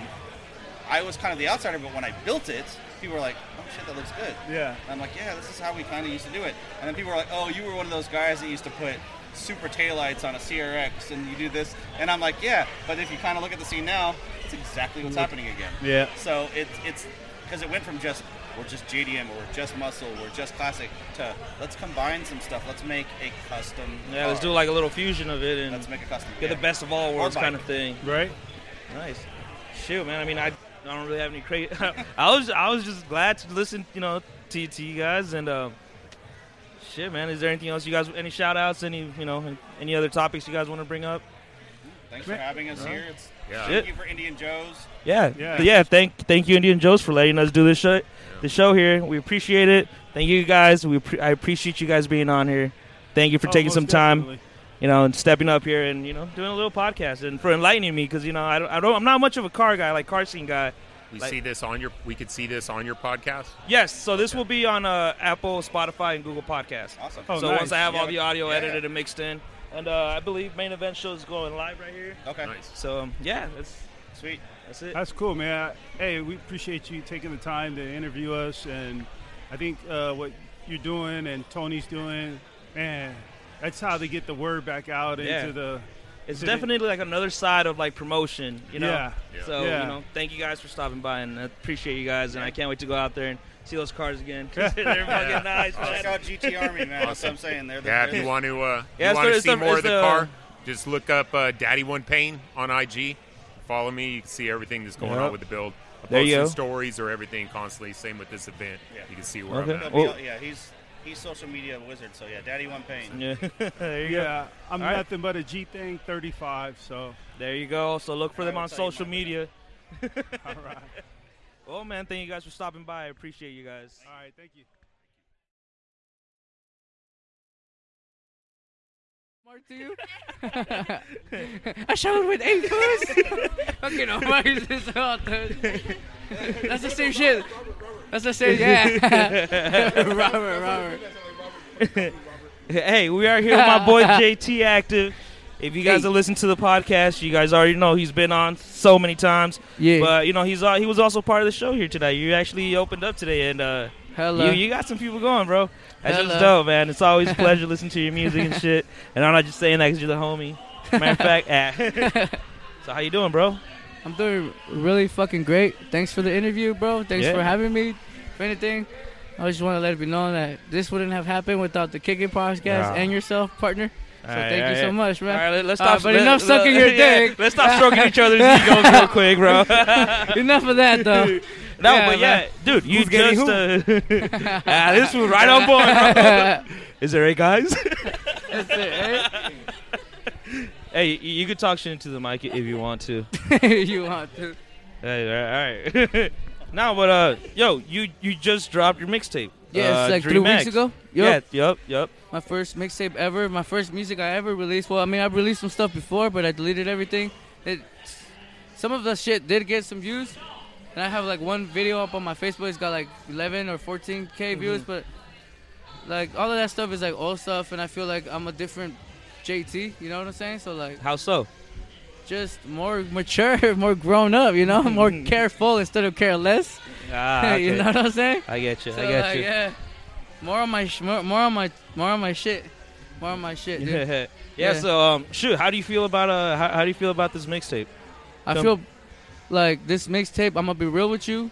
I was kind of the outsider, but when I built it, people were like, "Oh shit, that looks good." Yeah. And I'm like, "Yeah, this is how we kind of used to do it." And then people were like, "Oh, you were one of those guys that used to put super taillights on a CRX and you do this." And I'm like, "Yeah, but if you kind of look at the scene now, it's exactly what's happening again." Yeah. So it's it's because it went from just we're just JDM or we're just muscle, we're just classic to let's combine some stuff. Let's make a custom. Yeah, let's do like a little fusion of it and let's make a custom. get yeah. the best of all worlds kind of thing. Right. Nice. Shoot, man. I mean, I, I don't really have any crazy. I was I was just glad to listen, you know, to, to you guys and um, shit, man. Is there anything else you guys? Any shout outs? Any you know? Any other topics you guys want to bring up? Thanks for having us here. It's, Yeah. Thank you for Indian Joe's. Yeah, Yeah. yeah. Thank thank you, Indian Joe's, for letting us do this show. The show here, we appreciate it. Thank you guys. We pre- I appreciate you guys being on here. Thank you for Oh, taking most some time. definitely. you know, and stepping up here and you know doing a little podcast and for enlightening me because you know I don't, I don't I'm not much of a car guy like car scene guy. We Like- see this on your. We could see this on your podcast. Yes, so this will be on uh, Apple, Spotify, and Google Podcasts. Awesome. Oh, so nice. once I have Yeah, all the audio yeah, edited yeah. and mixed in, and uh, I believe main event show is going live right here. Okay. Nice. So um, yeah, that's Sweet. that's it. That's cool, man. Hey, we appreciate you taking the time to interview us, and I think uh, what you're doing and Tony's doing, man, that's how they get the word back out Yeah. into the. It's to the- definitely like another side of like promotion, you know. Yeah. Yeah. So Yeah. you know, thank you guys for stopping by, and I appreciate you guys, and I can't wait to go out there and see those cars again. They're fucking nice, Check man. out GT Army, man. That's what I'm saying. They're the, Yeah, if you want to, uh, Yeah, you want to see the- more of the, the- car. just look up uh, Daddy One Pain on IG. Follow me. You can see everything that's going Yep. on with the build. I'm There you posting go. stories or everything constantly. Same with this event. Yeah. You can see where Okay. I'm at. Well- yeah, he's he's social media wizard. So yeah, Daddy One Pain. Yeah, there you go. Yeah, I'm All right. nothing but a G thing 35. So There you go. So look for them on social media. all right, Well, man, thank you guys for stopping by. I appreciate you guys. all right, thank you. Mark to you? I showered with eight fools. Fucking Omar is just out. That's the same shit. That's the same, yeah. Robert, Robert. hey, we are here with my boy JT Aktiv. If you guys Hey. have listened to the podcast, you guys already know he's been on so many times. Yeah. But you know he's uh, he was also part of the show here today. You actually opened up today, and uh, Hello. you you got some people going, bro. That's just Hello. dope, man. It's always a pleasure listening to your music and shit. And I'm not just saying that because you're the homie. Matter of fact, ah. so how you doing, bro? I'm doing really fucking great. Thanks for the interview, bro. Thanks Yeah. for having me. If anything, I just want to let it be known that this wouldn't have happened without the Kick It podcast Yeah. and yourself, partner. So right, thank all you so much, man. All right, let, us Uh, stop. but let- enough let- sucking your yeah, dick. Let's stop stroking each other's egos real quick, bro. Enough of that, though. No, Yeah, but yeah, man. dude, you Who's just uh, ah, this was right on board. Bro. Is there eight guys? That's it, eh? hey, you, can talk shit into the mic if you want to. you want to. Hey, all right. now, but uh, yo, you you just dropped your mixtape. Yeah, uh, it's like three Dream weeks ago. Yup. Yeah, yep, yup. My first mixtape ever. My first music I ever released. Well, I mean, I've released some stuff before, but I deleted everything. It, some of the shit did get some views, and I have like one video up on my Facebook. It's got like 11 or 14k views, Mm-hmm. but like all of that stuff is like old stuff, and I feel like I'm a different JT. You know what I'm saying? So like, How so? Just more mature, more grown up. You know, more careful instead of careless. Ah, okay. you know what I'm saying? I get you. So I get like, you. yeah, more on my sh- more, more on my more on my shit, more on my shit, dude. Yeah. yeah. So, um, shoot, how do you feel about uh, how, how do you feel about this mixtape? I feel like this mixtape. I'm gonna be real with you.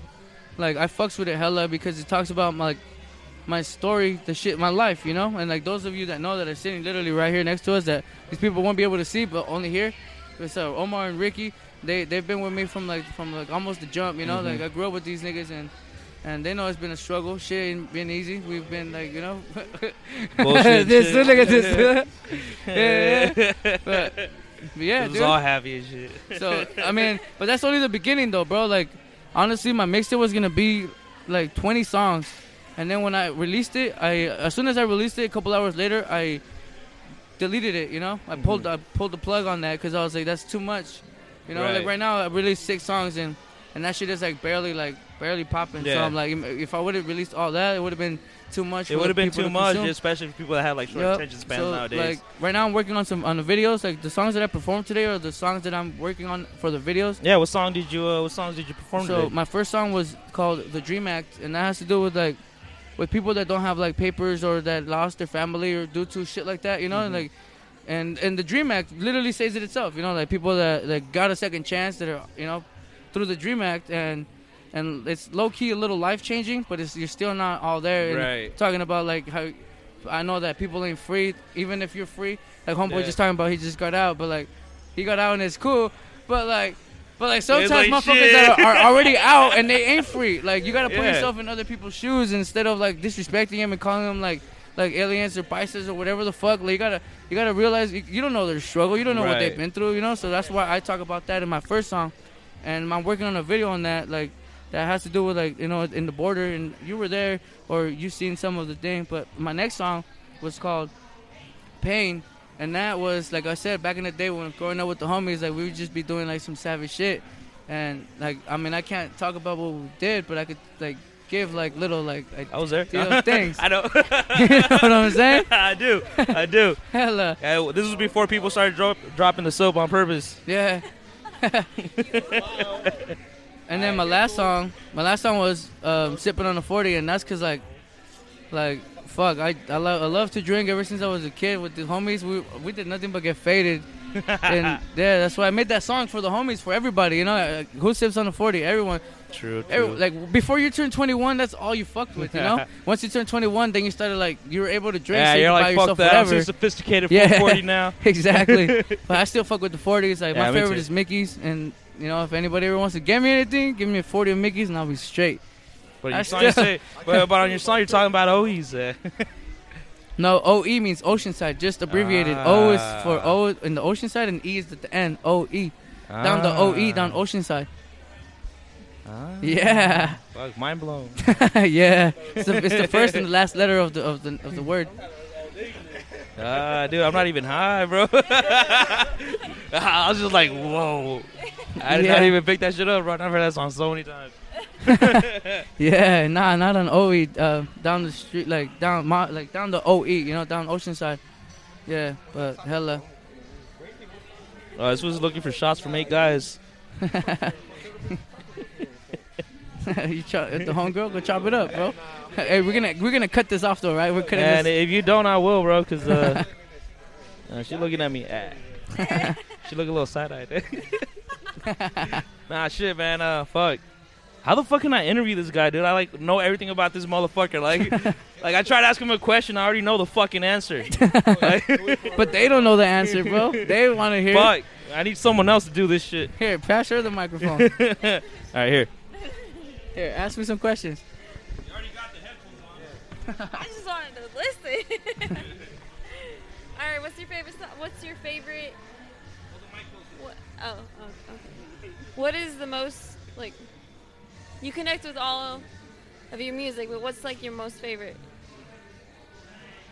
Like I fucks with it hella because it talks about my like my story, the shit, my life, you know. And like those of you that know that are sitting literally right here next to us, that these people won't be able to see, but only hear. Uh, Omar and Ricky. They they've been with me from like from like almost the jump, you know. Mhm. Like I grew up with these niggas and. And they know it's been a struggle. Shit ain't been easy. We've been like, you know, Bullshit this at this. yeah, yeah. But, but yeah, it was dude. all happy as shit. So I mean, but that's only the beginning though, bro. Like honestly, my mixtape was gonna be like 20 songs, and then when I released it, I as soon as I released it, a couple hours later, I deleted it. You know, I pulled I pulled the plug on that because I was like, that's too much. You know, Right. like right now I released six songs and and that shit is like barely like barely popping. Yeah. So I'm like, if I would have released all that, it would have been too much. It would have been too to much, consume. especially for people that have like short Yup. attention spans so, nowadays. Like right now, I'm working on some on the videos. Like the songs that I performed today are the songs that I'm working on for the videos. yeah, what song did you? Uh, what songs did you perform So today? my first song was called "The Dream Act," and that has to do with like with people that don't have like papers or that lost their family or due to shit like that. You know, Mhm. and like. And and the Dream Act literally says it itself, you know, like people that, that got a second chance that are, you know, through the Dream Act, and and it's low key a little life changing, but it's you're still not all there. Right. Talking about like how I know that people ain't free, even if you're free. Like homeboy Yeah. just talking about he just got out, but like he got out and it's cool, but like. But like sometimes like, motherfuckers shit. that are, are already out and they ain't free. Like you gotta put Yeah. yourself in other people's shoes instead of like disrespecting them and calling them like like aliens or biceps or whatever the fuck. Like you gotta you gotta realize you, you don't know their struggle. You don't know what they've been through. You know, so that's why I talk about that in my first song, and I'm working on a video on that. Like that has to do with like you know in the border and you were there or you seen some of the thing. But my next song was called Pain. And that was like I said back in the day when growing up with the homies, like we would just be doing like some savage shit, and like I mean I can't talk about what we did, but I could like give like little like I was there. things. I know. you know what I'm saying? I do. I do. Hella, Yeah, this was before people started dro- dropping the soap on purpose. yeah. and then my last song, my last song was um, sipping on a forty, and that's cause like, like fuck, I I love I love to drink ever since I was a kid with the homies. We we did nothing but get faded, and yeah, that's why I made that song for the homies, for everybody. You know, uh, who sips on the forty? Everyone. True. Every, like before you turn 21, that's all you fucked with, you know. Once you turn 21, then you started like you were able to drink. yeah, so you you're like fuck yourself that. I'm whatever. too sophisticated for Yeah. 40 now. exactly. but I still fuck with the 40s. Like Yeah, my favorite too. is Mickey's, and you know if anybody ever wants to get me anything, give me a 40 of Mickey's, and I'll be straight. But I your song you still- say, but, but on your song you're talking about OEs. Uh, No, OE means Oceanside, just abbreviated. O is for Ah. O in the Oceanside, and E is at the end. OE. Down the OE, down Oceanside. Ah. Yeah. Fuck, mind blown. yeah. It's the, it's the first and the last letter of the of the of the word. Ah, dude, I'm not even high, bro. I was just like, whoa. I did not Yeah. even pick that shit up, bro. I've heard that song so many times. Yeah, nah, not on OE. Uh, down the street, like down, my, like down the OE, you know, down Oceanside. Yeah, but hella. Uh, this was looking for shots from eight guys. you chop the homegirl, go chop it up, bro. Hey, we're gonna we're gonna cut this off though, right? We're cutting And this. if you don't, I will, bro, because uh, uh, she looking at me. Ah. she look a little side-eyed. nah, shit, man. Uh, fuck. How the fuck can I interview this guy, dude? I like know everything about this motherfucker. Like, like I tried to ask him a question, I already know the fucking answer. Like, But they don't know the answer, bro. They want to hear. fuck. I need someone else to do this shit. Here, pass her the microphone. All right, here. Here, ask me some questions. I just wanted to listen. All right, what's your favorite? So- what's your favorite? What, oh, oh, okay. What is the most like? You connect with all of your music, but what's like your most favorite?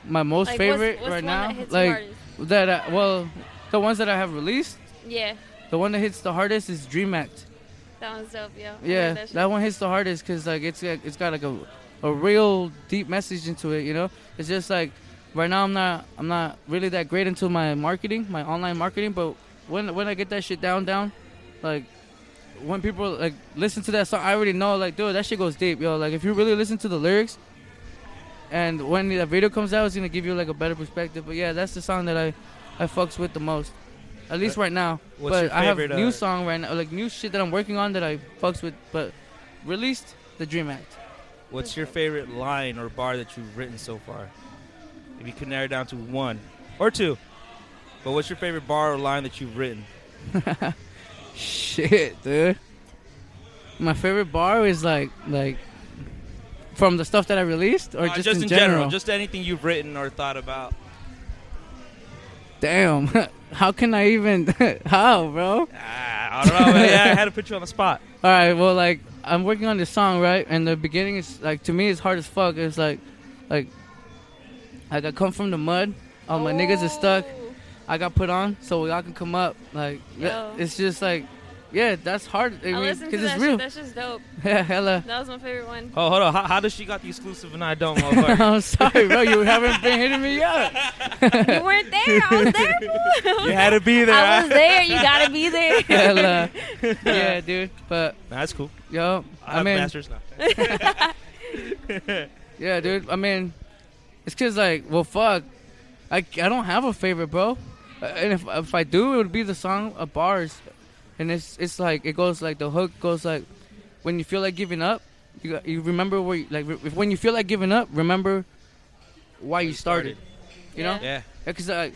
My most Like, favorite what's right one now, that like that. I, well, the ones that I have released, Yeah, the one that hits the hardest is Dream Act. that one's dope, yo. Yeah, that, that one hits the hardest because like it's got- it's got like a a real deep message into it. You know, it's just like right now I'm not I'm not really that great into my marketing, my online marketing. But when when I get that shit down down, like when people like listen to that song, I already know like dude that shit goes deep, yo. Like if you really listen to the lyrics. And when the video comes out, it's gonna give you like a better perspective. But yeah, that's the song that I, I fucks with the most, at least right now. What's but your I have new uh, song right now, like new shit that I'm working on that I fucks with. But released the Dream Act. What's your favorite line or bar that you've written so far? If you could narrow it down to one or two. But what's your favorite bar or line that you've written? Shit, dude. My favorite bar is like like from the stuff that I released, or Uh, just, in, general. Just anything you've written or thought about. Damn, how can I even? how, bro? Ah, I don't know. Yeah, I had to put you on the spot. All right, well, like I'm working on this song, right? And the beginning is like to me, it's hard as fuck. It's like, like, like I come from the mud. All my niggas are stuck. I got put on, so y'all can come up. Like, that- Yo. Oh. it's just like, yeah, that's hard. I I mean, listened to because that it's real. shit. That's just dope. Yeah, hella. That was my favorite one. Oh, hold on. How, how does she got the exclusive and I don't, motherfucker? I'm sorry, bro. You haven't been hitting me up. You weren't there. I was there. fool. you had to be there. I was there. You gotta be there. Hella. Yeah, dude. But Nah, that's cool. yo, I, I have mean, masters now. yeah, dude. I mean, it's cause like, well, fuck, I, I don't have a favorite, bro. Uh, And if if I do, it would be the song of bars, and it's it's like it goes like the hook goes like, when you feel like giving up, you you remember where you, like if, when you feel like giving up, remember why you started. You know? Yeah. Yeah, cause like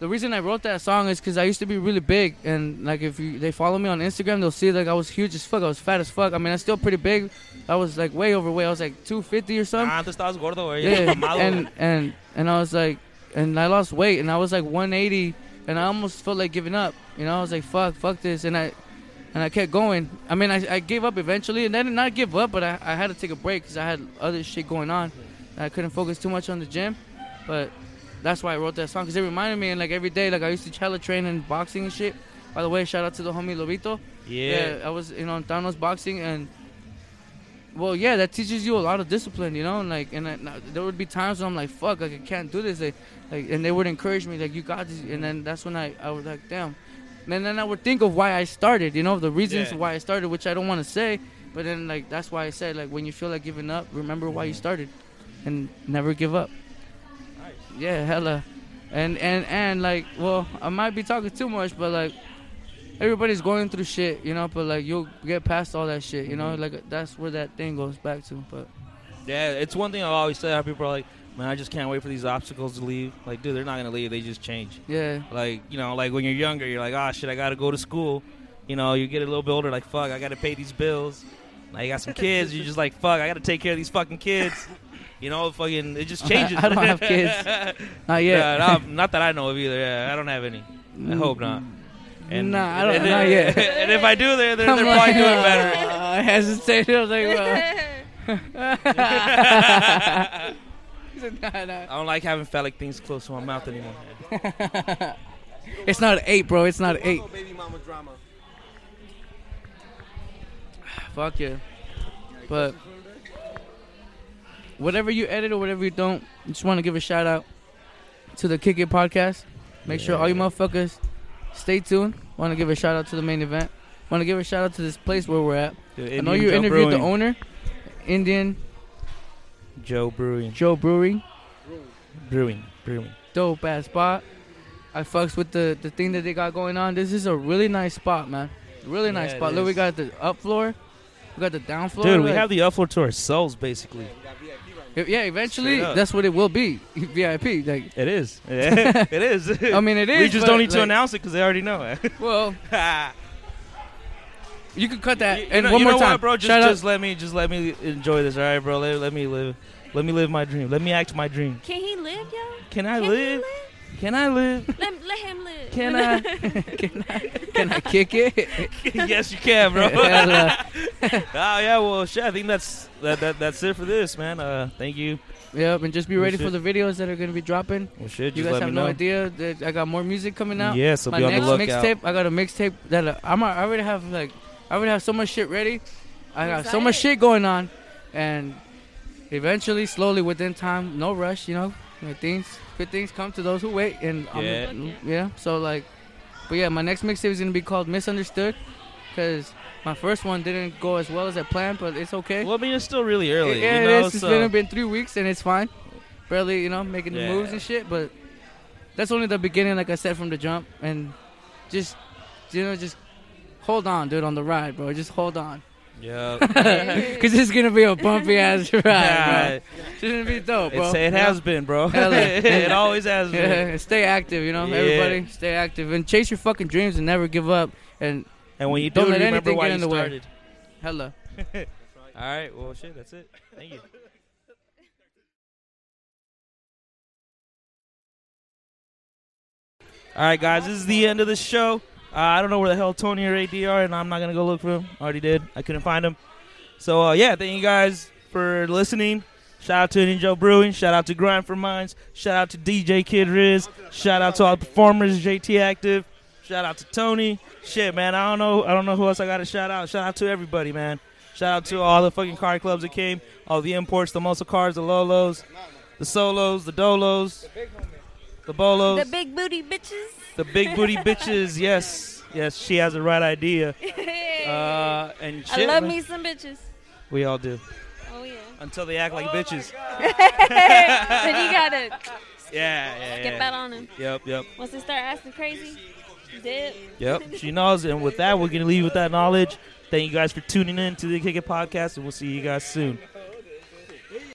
the reason I wrote that song is because I used to be really big, and like if you, they follow me on Instagram, they'll see like I was huge as fuck. I was fat as fuck. I mean, I'm still pretty big. I was like way overweight. I was like 250 or something. Ah, antes estabas gordo, güey. yeah, and and and I was like, and I lost weight, and I was like 180, and I almost felt like giving up. You know, I was like, fuck, fuck this, and I. And I kept going. I mean, I, I gave up eventually, and I did not give up, but I, I had to take a break because I had other shit going on. I couldn't focus too much on the gym, but that's why I wrote that song because it reminded me, and like every day, like I used to challenge train and boxing and shit. By the way, shout out to the homie Lobito. yeah. I was you know in Thanos boxing and well yeah that teaches you a lot of discipline you know and like and uh, I, there would be times when I'm like fuck like I can't do this like, like and they would encourage me like you got this and then that's when I I was like damn. And then I would think of why I started you know the reasons Yeah. why I started which I don't want to say but then like that's why I said like when you feel like giving up remember why you mm-hmm. started and never give up. Yeah hella. And and and like, well, I might be talking too much, but like, everybody's going through shit, you know. But like, you'll get past all that shit, you know. Mm-hmm. Like that's where that thing goes back to. But Yeah, it's one thing I always say. How people are like, man, I just can't wait for these obstacles to leave. Like, dude, they're not gonna leave. They just change. yeah, Like, you know, like when you're younger, you're like, oh shit, I gotta go to school. You know, you get a little bit older, like, fuck, I gotta pay these bills. Now you got some kids, you're just like, fuck, I gotta take care of these fucking kids. You know, fucking, it just changes. I don't have kids. not yet. Not that I know of either. Yeah, I don't have any. I hope not. Mm. And, Nah, I don't- and, not yet. And if I do, they're they're, they're like, probably doing uh, better. I hesitated. I was like, well. He said, nah, nah. I don't like having phallic things close to my mouth anymore. It's not an eight, bro. It's not an eight. Baby mama drama. Fuck yeah. But whatever you edit or whatever you don't, just want to give a shout out to the Kick It podcast. Make sure all you motherfuckers stay tuned. Want to give a shout out to the main event. Want to give a shout out to this place where we're at. I know you Joe interviewed the owner, Indian Joe Brewing. Joe Brewery. Brewing. Brewing. Dope ass spot. I fucks with the the thing that they got going on. This is a really nice spot, man. Really nice Yeah, it spot. Look, we is. got the up floor. We got the down floor. Dude, we Like- have the upload to ourselves, basically. Yeah, eventually Straight up. that's what it will be. VIP. Like It is. it is. I mean, it We is, just but, don't need to like- announce it because they already know it. well, you can cut that. You and know- one you more know time, what, bro. Just, Shout out- let me, just let me enjoy this, all right, bro. Let, let me live, let me live my dream. Let me act my dream. Can he live, yo? Can I Can he live? live? Can I live? Let, let him live. Can I? can I can I kick it? yes, you can, bro. Hell, uh, oh yeah, well, shit. I think that's that, that that's it for this, man. Uh, thank you. Yep, and just be Well, ready for the videos that are gonna be dropping. Well, shit. You guys have no know. idea that I got more music coming out. Yeah, so My be on the next lookout. mixtape, I got a mixtape that uh, I'm. I already have like, I already have so much shit ready. I got so much shit going on, and eventually, slowly, within time, no rush. You know, Like, things, good things come to those who wait, and I'm- Yeah. yeah. So like, but yeah, my next mixtape is gonna be called Misunderstood, because my first one didn't go as well as I planned, but it's okay. Well, I mean, it's still really early. Yeah, you it. It's so- been, been three weeks and it's fine. Barely, you know, making the moves and shit. But that's only the beginning, like I said from the jump. And just, you know, just hold on, dude, on the ride, bro. Just hold on. Yeah. Because it's gonna be a bumpy ass ride, Yeah. bro. It's gonna be dope, bro. It's, it Yeah. has been, bro. Hella. it always has been. Yeah, stay active, you know, Yeah. everybody. Stay active and chase your fucking dreams and never give up. And And when you don't do, let remember anything why get in you the way. started. Hella. All right. Well, shit. That's it. Thank you. All right, guys. This is the end of the show. Uh, I don't know where the hell Tony or AD are, and I'm not gonna go look for him. Already did. I couldn't find him. So uh, yeah, thank you guys for listening. Shout out to Joe Brewing. Shout out to Grind for Minds. Shout out to DJ Kid Riz. Shout out to all the performers, JT Aktiv. Shout out to Tony. Shit, man. I don't know. I don't know who else I got to shout out. Shout out to everybody, man. Shout out to all the fucking car clubs that came, all the imports, the muscle cars, the Lolos, the Solos, the Dolos, the Bolos, The big booty bitches. the big booty bitches. Yes, yes, she has the right idea. Uh, and I love man. me some bitches. We all do. Oh yeah. Until they act like bitches. then you gotta Yeah, yeah, skip yeah. out on them. Yep, yep, Once they start asking crazy, dip. yep. She knows, and with that, we're gonna leave with that knowledge. Thank you guys for tuning in to the Kick It podcast, and we'll see you guys soon.